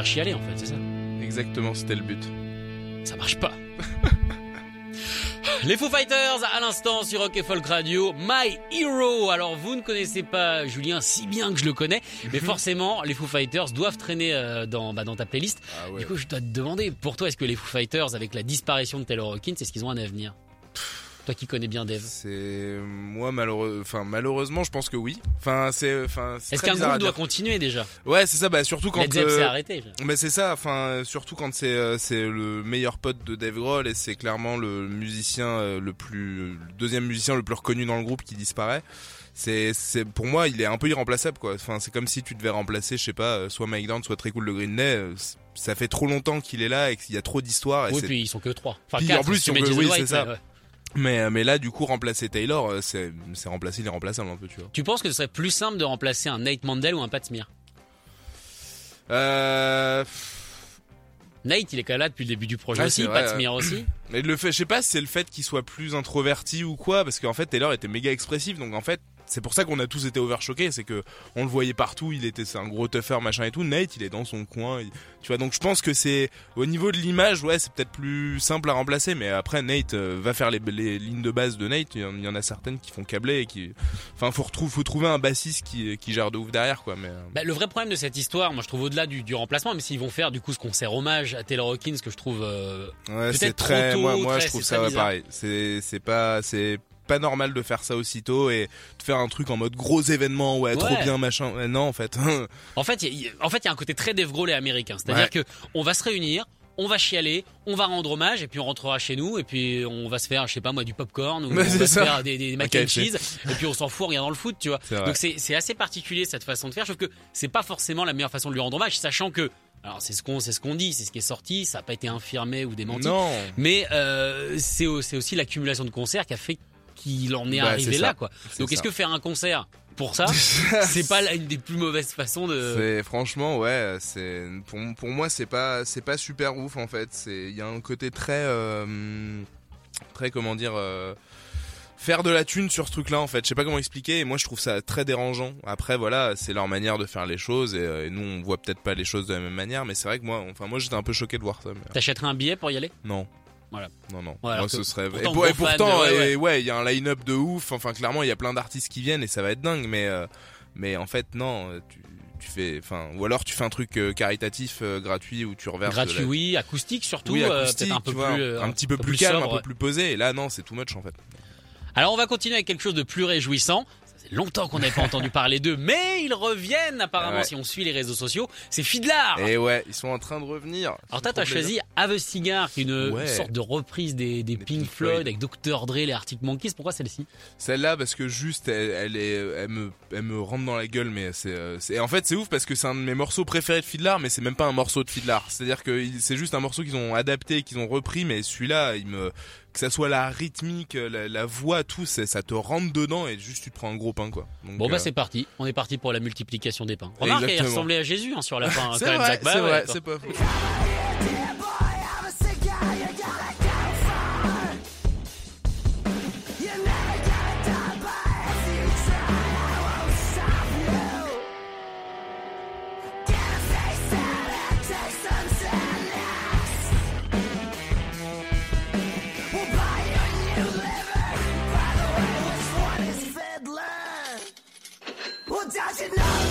[SPEAKER 2] Faire chialer en fait, c'est ça.
[SPEAKER 3] Exactement, c'était le but.
[SPEAKER 2] Ça marche pas. Les Foo Fighters à l'instant sur Rock et Folk Radio, My Hero. Alors vous ne connaissez pas Julien si bien que je le connais, mais forcément les Foo Fighters doivent traîner euh, dans bah, dans ta playlist.
[SPEAKER 3] Ah ouais.
[SPEAKER 2] Du coup, je dois te demander, pour toi, est-ce que les Foo Fighters, avec la disparition de Taylor Hawkins, est-ce qu'ils ont un avenir? Toi qui connais bien Dave.
[SPEAKER 3] C'est moi malheureux, enfin malheureusement, je pense que oui. Enfin c'est, enfin
[SPEAKER 2] Est-ce
[SPEAKER 3] très
[SPEAKER 2] qu'un groupe doit continuer déjà?
[SPEAKER 3] Ouais, c'est ça. Bah surtout quand.
[SPEAKER 2] Zepp
[SPEAKER 3] euh,
[SPEAKER 2] s'est arrêté.
[SPEAKER 3] Mais c'est ça, enfin surtout quand c'est euh, c'est le meilleur pote de Dave Grohl et c'est clairement le musicien euh, le plus le deuxième musicien le plus reconnu dans le groupe qui disparaît. C'est c'est pour moi il est un peu irremplaçable quoi. Enfin c'est comme si tu devais remplacer je sais pas euh, soit Mike Down soit très cool le Green Day. c- Ça fait trop longtemps qu'il est là et qu'il y a trop d'histoires. et
[SPEAKER 2] Oui,
[SPEAKER 3] c'est-
[SPEAKER 2] puis ils sont que trois. Enfin,
[SPEAKER 3] Puis,
[SPEAKER 2] quatre,
[SPEAKER 3] en plus,
[SPEAKER 2] si tu
[SPEAKER 3] ils
[SPEAKER 2] mets
[SPEAKER 3] que- oui, c'est ça.
[SPEAKER 2] ouais.
[SPEAKER 3] Mais euh, mais là du coup remplacer Taylor euh, c'est remplacer l'irremplaçable un peu tu vois.
[SPEAKER 2] Tu penses que ce serait plus simple de remplacer un Nate Mandel ou un Pat Smear?
[SPEAKER 3] Euh,
[SPEAKER 2] Nate, il est quand même là depuis le début du projet
[SPEAKER 3] Ouais,
[SPEAKER 2] aussi,
[SPEAKER 3] vrai,
[SPEAKER 2] Pat. Smear aussi.
[SPEAKER 3] Mais le fait, je sais pas si c'est le fait qu'il soit plus introverti ou quoi, parce qu'en fait Taylor était méga expressif, donc en fait c'est pour ça qu'on a tous été overchoqués, c'est que on le voyait partout, il était c'est un gros tougher machin et tout. Nate il est dans son coin, il- tu vois. Donc je pense que c'est au niveau de l'image, ouais, c'est peut-être plus simple à remplacer, mais après Nate euh, va faire les, les lignes de base de Nate. Il y en- il y en a certaines qui font câbler et qui, enfin faut retrouver, faut trouver un bassiste qui qui gère de ouf derrière quoi. Mais euh,
[SPEAKER 2] Bah, le vrai problème de cette histoire, moi je trouve au-delà du, du remplacement, mais s'ils vont faire du coup ce concert hommage à Taylor Hawkins que je trouve euh,
[SPEAKER 3] Ouais,
[SPEAKER 2] Peut-être trop
[SPEAKER 3] très.
[SPEAKER 2] tôt,
[SPEAKER 3] moi, moi
[SPEAKER 2] très-
[SPEAKER 3] je trouve ça
[SPEAKER 2] très
[SPEAKER 3] ouais, pareil. C'est, c'est pas, c'est pas normal de faire ça aussitôt et de faire un truc en mode gros événement, ouais, trop
[SPEAKER 2] Ouais.
[SPEAKER 3] bien, machin. Ouais, non, en fait.
[SPEAKER 2] En fait, il y a- en fait, y a un côté très Dave Grohl et américain. C'est-à-dire que on va se réunir, on va chialer, on va rendre hommage, et puis on rentrera chez nous, et puis on va se faire, je sais pas moi, du popcorn, ou
[SPEAKER 3] Ouais,
[SPEAKER 2] on
[SPEAKER 3] c'est
[SPEAKER 2] va se
[SPEAKER 3] ça.
[SPEAKER 2] faire des, des mac and cheese, et puis on s'en fout en regardant le foot, tu vois. Donc c'est assez particulier cette façon de faire. Je trouve que c'est pas forcément la meilleure façon de lui rendre hommage, sachant que, alors c'est ce qu'on c'est ce qu'on dit, c'est ce qui est sorti, ça n'a pas été infirmé ou démenti.
[SPEAKER 3] non.
[SPEAKER 2] Mais euh, c'est aussi l'accumulation de concerts qui a fait qu'il en est
[SPEAKER 3] Bah,
[SPEAKER 2] arrivé là, quoi. Donc est-ce que faire un concert pour ça, c'est pas une des plus mauvaises façons de.
[SPEAKER 3] Franchement ouais, c'est pour, pour moi c'est pas c'est pas super ouf en fait. C'est il y a un côté très euh, très comment dire euh, faire de la thune sur ce truc-là en fait. Je sais pas comment expliquer. Et moi je trouve ça très dérangeant. Après voilà, c'est leur manière de faire les choses et, euh, et nous on voit peut-être pas les choses de la même manière. Mais c'est vrai que moi, enfin moi j'étais un peu choqué de voir ça. mais-
[SPEAKER 2] T'achèterais un billet pour y aller?
[SPEAKER 3] Non.
[SPEAKER 2] Voilà.
[SPEAKER 3] Non, non.
[SPEAKER 2] Ouais,
[SPEAKER 3] Moi, ce serait.
[SPEAKER 2] pourtant,
[SPEAKER 3] et, pour- pourtant,
[SPEAKER 2] de- ouais,
[SPEAKER 3] il y a un line-up de ouf. Enfin, clairement, il y a plein d'artistes qui viennent et ça va être dingue. Mais, euh, mais en fait, non. euh, Tu, tu fais. Enfin, ou alors tu fais un truc euh, caritatif euh, gratuit où tu reverses.
[SPEAKER 2] Gratuit,
[SPEAKER 3] la-
[SPEAKER 2] oui, acoustique surtout,
[SPEAKER 3] Oui, acoustique,
[SPEAKER 2] un peu
[SPEAKER 3] vois,
[SPEAKER 2] plus,
[SPEAKER 3] un petit peu plus calme,
[SPEAKER 2] sobre,
[SPEAKER 3] un peu plus posé. Et là, non, c'est too much en fait.
[SPEAKER 2] Alors on va continuer avec quelque chose de plus réjouissant. Longtemps qu'on n'avait pas entendu parler d'eux, mais ils reviennent apparemment
[SPEAKER 3] Ouais.
[SPEAKER 2] si on suit les réseaux sociaux. C'est Fidlar.
[SPEAKER 3] Et ouais, ils sont en train de revenir.
[SPEAKER 2] Alors toi, t'as choisi Have a Cigar, qui est une
[SPEAKER 3] Ouais.
[SPEAKER 2] sorte de reprise des, des Pink,
[SPEAKER 3] Pink
[SPEAKER 2] Floyd,
[SPEAKER 3] Floyd.
[SPEAKER 2] avec Dr. Dre, les Arctic Monkeys. Pourquoi celle-ci?
[SPEAKER 3] Celle-là parce que juste elle, elle est elle me elle me rentre dans la gueule mais c'est euh, en fait c'est ouf parce que c'est un de mes morceaux préférés de Fiddler mais c'est même pas un morceau de Fiddler c'est-à-dire que c'est juste un morceau qu'ils ont adapté qu'ils ont repris mais celui-là il me que ça soit la rythmique la, la voix tout ça te rentre dedans et juste tu te prends un gros pain quoi Donc,
[SPEAKER 2] Bon bah
[SPEAKER 3] euh,
[SPEAKER 2] c'est parti. On est parti pour la multiplication des pains. Remarque, il ressemblait à Jésus hein, sur la fin.
[SPEAKER 3] c'est
[SPEAKER 2] quand même,
[SPEAKER 3] vrai.
[SPEAKER 2] Bah
[SPEAKER 3] c'est
[SPEAKER 2] ouais,
[SPEAKER 3] pas faux
[SPEAKER 4] that you know.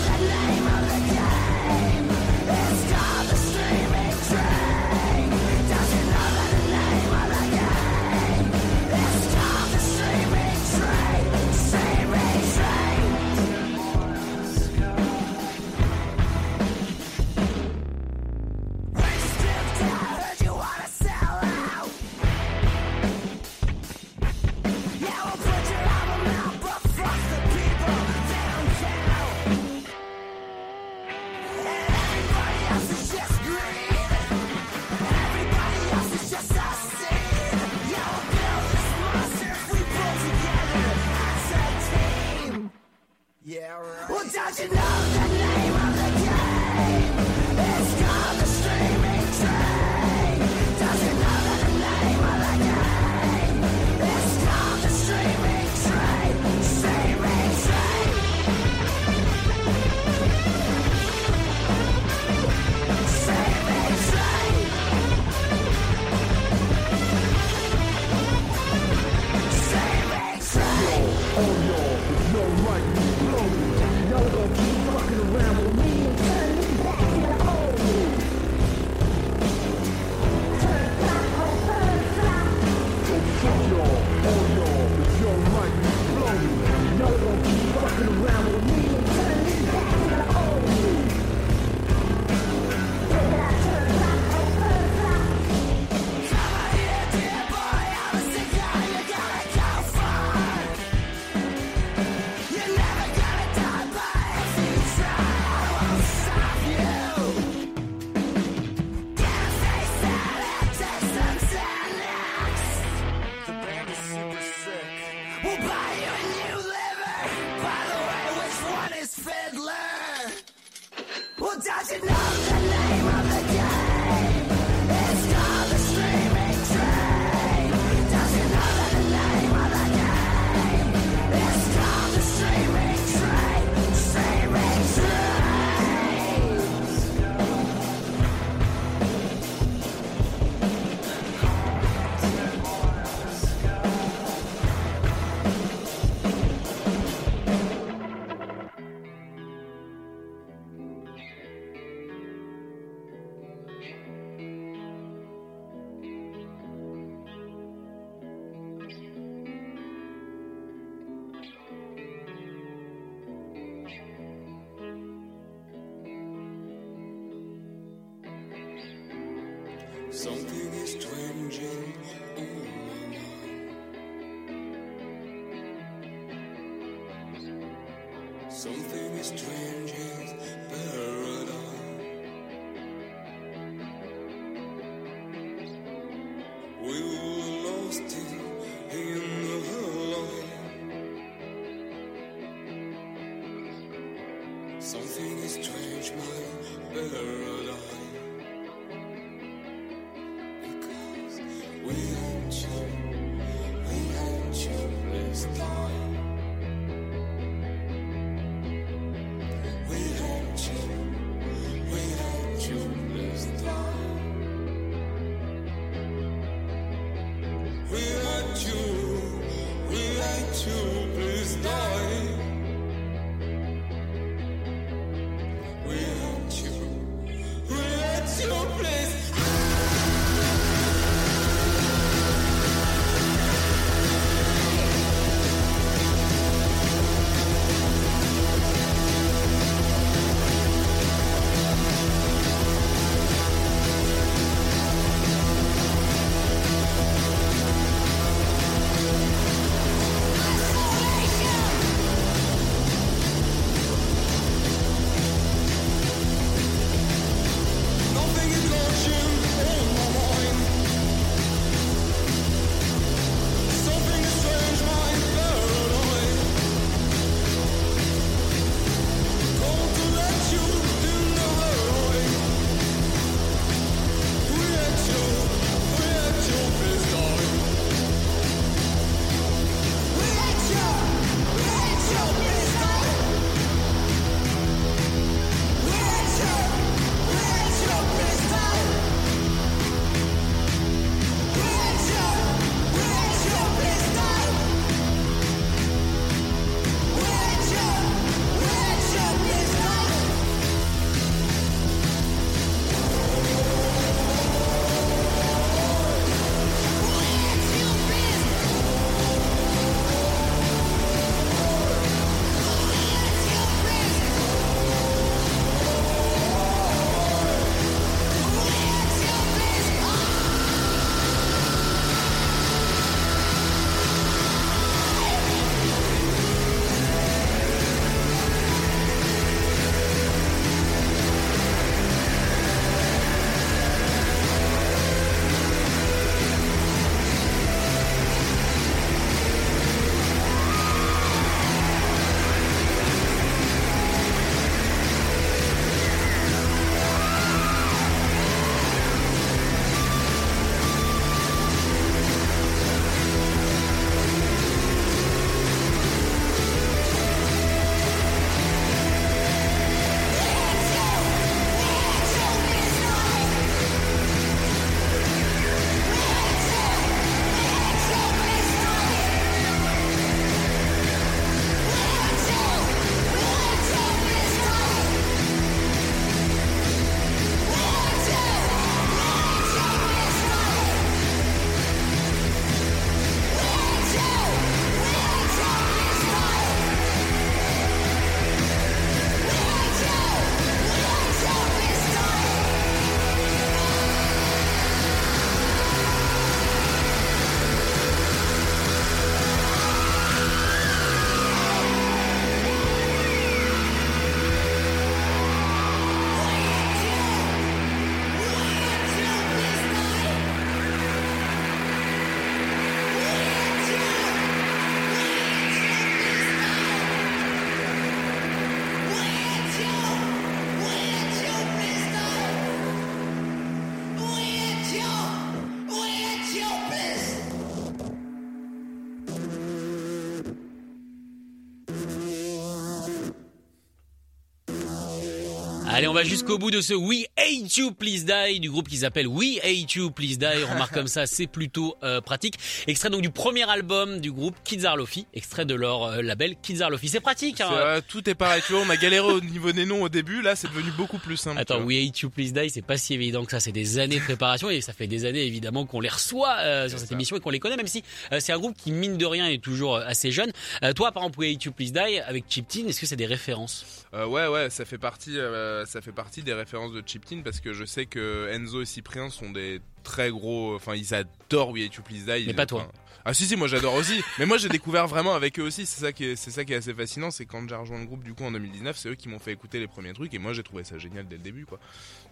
[SPEAKER 6] On
[SPEAKER 2] va jusqu'au bout de ce We Hate You Please Die du groupe qui s'appelle We Hate You Please Die. Remarque comme ça, c'est plutôt euh, pratique. Extrait donc du premier album du groupe Kids Are Lofi, extrait de leur euh, label Kids Are Lofi. C'est pratique. Hein.
[SPEAKER 3] Euh, tout est pareil, tu vois, on a galéré au niveau des noms au début, là c'est devenu beaucoup plus simple.
[SPEAKER 2] Attends. We Hate You Please Die, c'est pas si évident que ça. C'est des années de préparation et ça fait des années évidemment qu'on les reçoit euh, sur cette
[SPEAKER 3] ça.
[SPEAKER 2] émission et qu'on les connaît, même si euh, c'est un groupe qui mine de rien est toujours assez jeune. Euh, toi, par exemple, We Hate You Please Die avec Chip Tin, est-ce que c'est des références?
[SPEAKER 3] Euh, ouais, ouais, ça fait partie, euh, ça fait partie des références de Chip Parce que je sais que Enzo et Cyprien sont des très gros. Enfin, ils adorent We Hate You Please Die.
[SPEAKER 2] Mais pas toi.
[SPEAKER 3] Ah si si, moi j'adore aussi. mais moi j'ai découvert vraiment avec eux aussi. C'est ça qui est, c'est ça qui est assez fascinant, c'est quand j'ai rejoint le groupe du coup en 2019, c'est eux qui m'ont fait écouter les premiers trucs et moi j'ai trouvé ça génial dès le début quoi.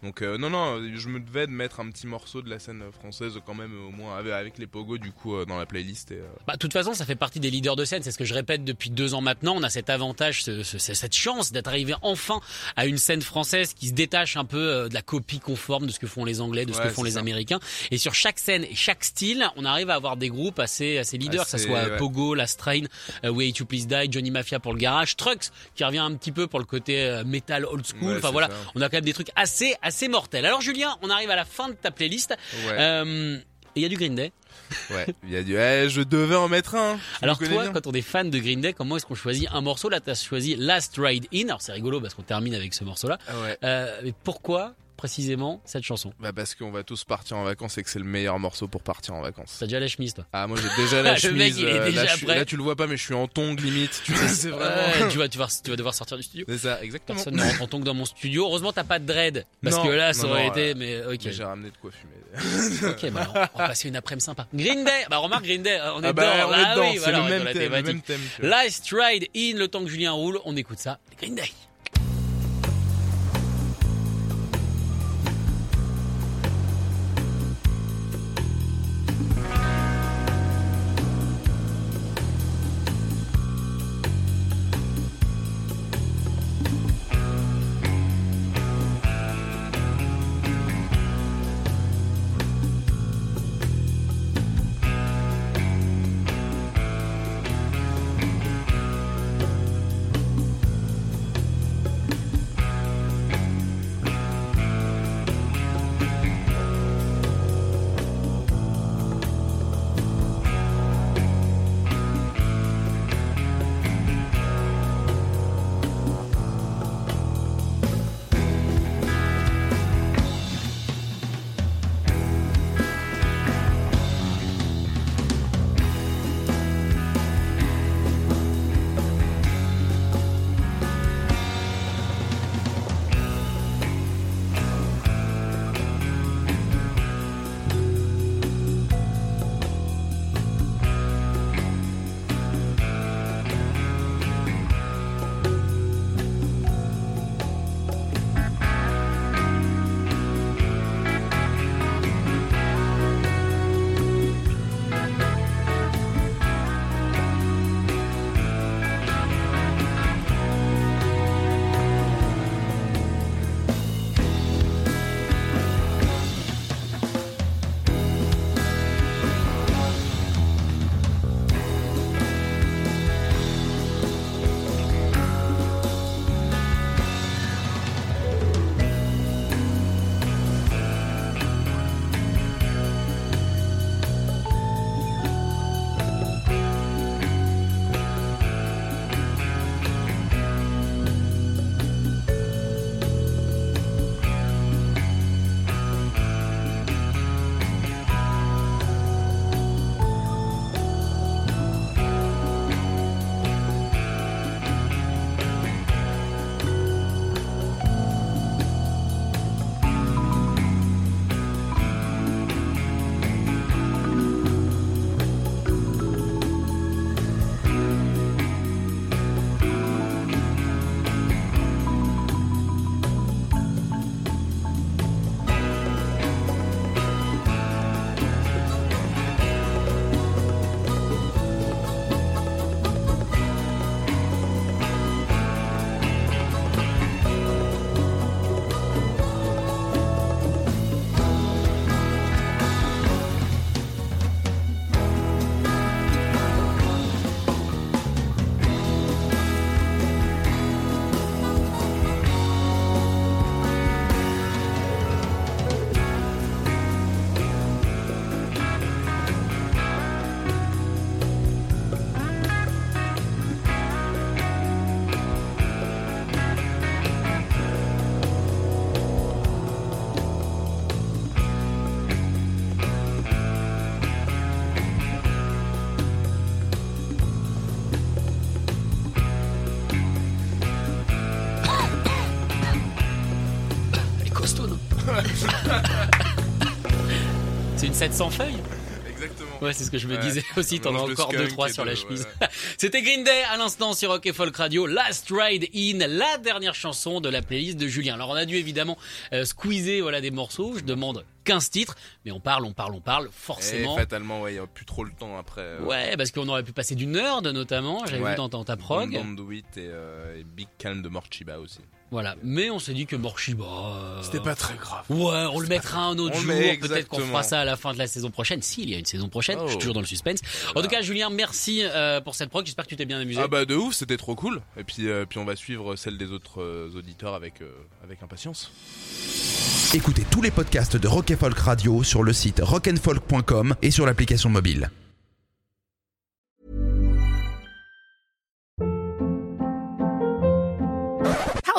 [SPEAKER 3] Donc euh, non non, je me devais de mettre un petit morceau de la scène française quand même au moins avec, les pogos du coup euh, dans la playlist. Et, euh,
[SPEAKER 2] Bah, de toute façon, ça fait partie des leaders de scène. C'est ce que je répète depuis deux ans maintenant. On a cet avantage, ce- ce- cette chance d'être arrivé enfin à une scène française qui se détache un peu euh, de la copie conforme de ce que font les Anglais, de ce
[SPEAKER 3] Ouais,
[SPEAKER 2] que font les
[SPEAKER 3] ça.
[SPEAKER 2] Américains. Et sur chaque scène et chaque style, on arrive à avoir des groupes assez, assez leaders, que ce soit
[SPEAKER 3] ouais.
[SPEAKER 2] Pogo, Last Train, euh, Hate You Please Die, Johnny Mafia pour le garage, Trucks qui revient un petit peu pour le côté euh, metal old school.
[SPEAKER 3] Ouais,
[SPEAKER 2] enfin voilà,
[SPEAKER 3] ça.
[SPEAKER 2] on a quand même des trucs assez, assez mortels. Alors Julien, on arrive à la fin de ta playlist.
[SPEAKER 3] ouais.
[SPEAKER 2] Euh, il y a du Green Day.
[SPEAKER 3] Ouais, il y a du. eh, je devais en mettre un. Tu
[SPEAKER 2] Alors toi,
[SPEAKER 3] bien.
[SPEAKER 2] quand on est fan de Green Day, comment est-ce qu'on choisit un morceau? Là, t'as choisi Last Ride In. Alors c'est rigolo parce qu'on termine avec ce morceau-là.
[SPEAKER 3] Ah ouais.
[SPEAKER 2] Euh, mais pourquoi précisément cette chanson
[SPEAKER 3] Bah parce qu'on va tous partir en vacances et que c'est le meilleur morceau pour partir en vacances.
[SPEAKER 2] T'as déjà la chemise, toi
[SPEAKER 3] Ah moi j'ai déjà la
[SPEAKER 2] Le mec,
[SPEAKER 3] chemise.
[SPEAKER 2] il est
[SPEAKER 3] euh,
[SPEAKER 2] déjà
[SPEAKER 3] là,
[SPEAKER 2] prêt.
[SPEAKER 3] tu le vois pas mais je suis en tongue limite. Tu vois, c'est vraiment.
[SPEAKER 2] Ouais, tu, vas, tu, vas, tu vas devoir sortir du studio.
[SPEAKER 3] C'est ça exactement.
[SPEAKER 2] Personne ne rentre en tongue dans mon studio. Heureusement, t'as pas de dread. Parce
[SPEAKER 3] Non,
[SPEAKER 2] que là, ça
[SPEAKER 3] non,
[SPEAKER 2] aurait
[SPEAKER 3] non,
[SPEAKER 2] été.
[SPEAKER 3] euh,
[SPEAKER 2] Mais ok.
[SPEAKER 3] J'ai ramené de quoi fumer.
[SPEAKER 2] Ok, bah, alors, on va passer une après-midi sympa. Green Day Bah, remarque, Green Day, on est
[SPEAKER 3] Ah bah,
[SPEAKER 2] dedans.
[SPEAKER 3] on est
[SPEAKER 2] Ah
[SPEAKER 3] dedans.
[SPEAKER 2] oui, voilà,
[SPEAKER 3] le même thème.
[SPEAKER 2] Thématique. Last Ride In, le temps que Julien roule, on écoute ça. Green Day. 700 feuilles
[SPEAKER 3] Exactement.
[SPEAKER 2] Ouais, c'est ce que je me
[SPEAKER 3] Ouais.
[SPEAKER 2] disais aussi.
[SPEAKER 3] Un
[SPEAKER 2] T'en as encore
[SPEAKER 3] skunk
[SPEAKER 2] deux, trois
[SPEAKER 3] et
[SPEAKER 2] sur
[SPEAKER 3] de-
[SPEAKER 2] la chemise.
[SPEAKER 3] ouais,
[SPEAKER 2] C'était Green Day à l'instant sur Rock et Folk Radio. Last Ride In, la dernière chanson de la playlist de Julien. Alors on a dû évidemment euh, squeezer voilà des morceaux. Je demande 15 titres, mais on parle, on parle, on parle
[SPEAKER 3] Et
[SPEAKER 2] forcément.
[SPEAKER 3] fatalement, ouais, il y a plus trop le temps après. euh,
[SPEAKER 2] Ouais, parce qu'on aurait pu passer du nerd notamment. J'avais
[SPEAKER 3] Ouais.
[SPEAKER 2] vu dans, dans ta prog.
[SPEAKER 3] Don't Do It et, euh, et Big Calm de Morchiba aussi.
[SPEAKER 2] Voilà, mais on s'est dit que Morshiba. euh,
[SPEAKER 3] C'était pas très grave.
[SPEAKER 2] Ouais, on le mettra un autre
[SPEAKER 3] On
[SPEAKER 2] jour. Peut-être qu'on fera ça à la fin de la saison prochaine. S'il y a une saison prochaine, je suis
[SPEAKER 3] Oh.
[SPEAKER 2] toujours dans le suspense. En tout cas, Julien, merci euh, pour cette prog. J'espère que tu t'es bien amusé.
[SPEAKER 3] Ah bah de ouf, c'était trop cool. Et puis, euh, puis on va suivre celle des autres auditeurs avec, euh, avec impatience.
[SPEAKER 7] Écoutez tous les podcasts de Rock et Folk Radio sur le site rockandfolk.com et sur l'application mobile.